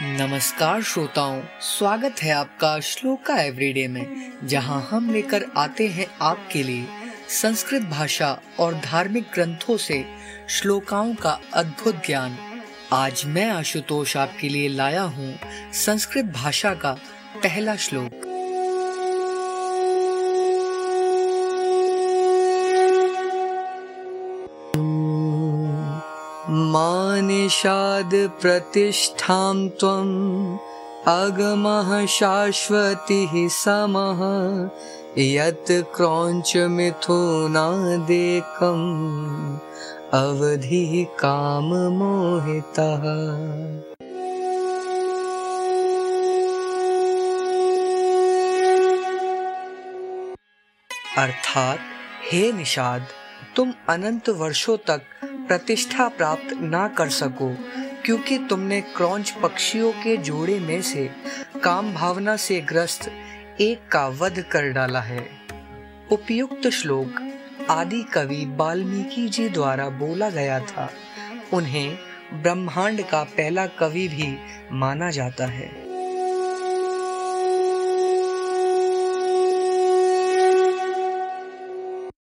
नमस्कार श्रोताओं, स्वागत है आपका श्लोका एवरीडे में, जहाँ हम लेकर आते हैं आपके लिए संस्कृत भाषा और धार्मिक ग्रंथों से श्लोकाओं का अद्भुत ज्ञान। आज मैं आशुतोष आपके लिए लाया हूँ संस्कृत भाषा का पहला श्लोक। मानिषाद प्रतिष्ठां त्वम् अगमः शाश्वतिः समः। यत् क्रौञ्चमिथुनादेकम् अवधिः काममोहितः। अर्थात, हे निषाद, तुम अनंत वर्षों तक प्रतिष्ठा प्राप्त ना कर सको, क्योंकि तुमने क्रौंच पक्षियों के जोड़े में से काम भावना से ग्रस्त एक का वध कर डाला है। उपयुक्त श्लोक आदि कवि वाल्मीकि जी द्वारा बोला गया था। उन्हें ब्रह्मांड का पहला कवि भी माना जाता है।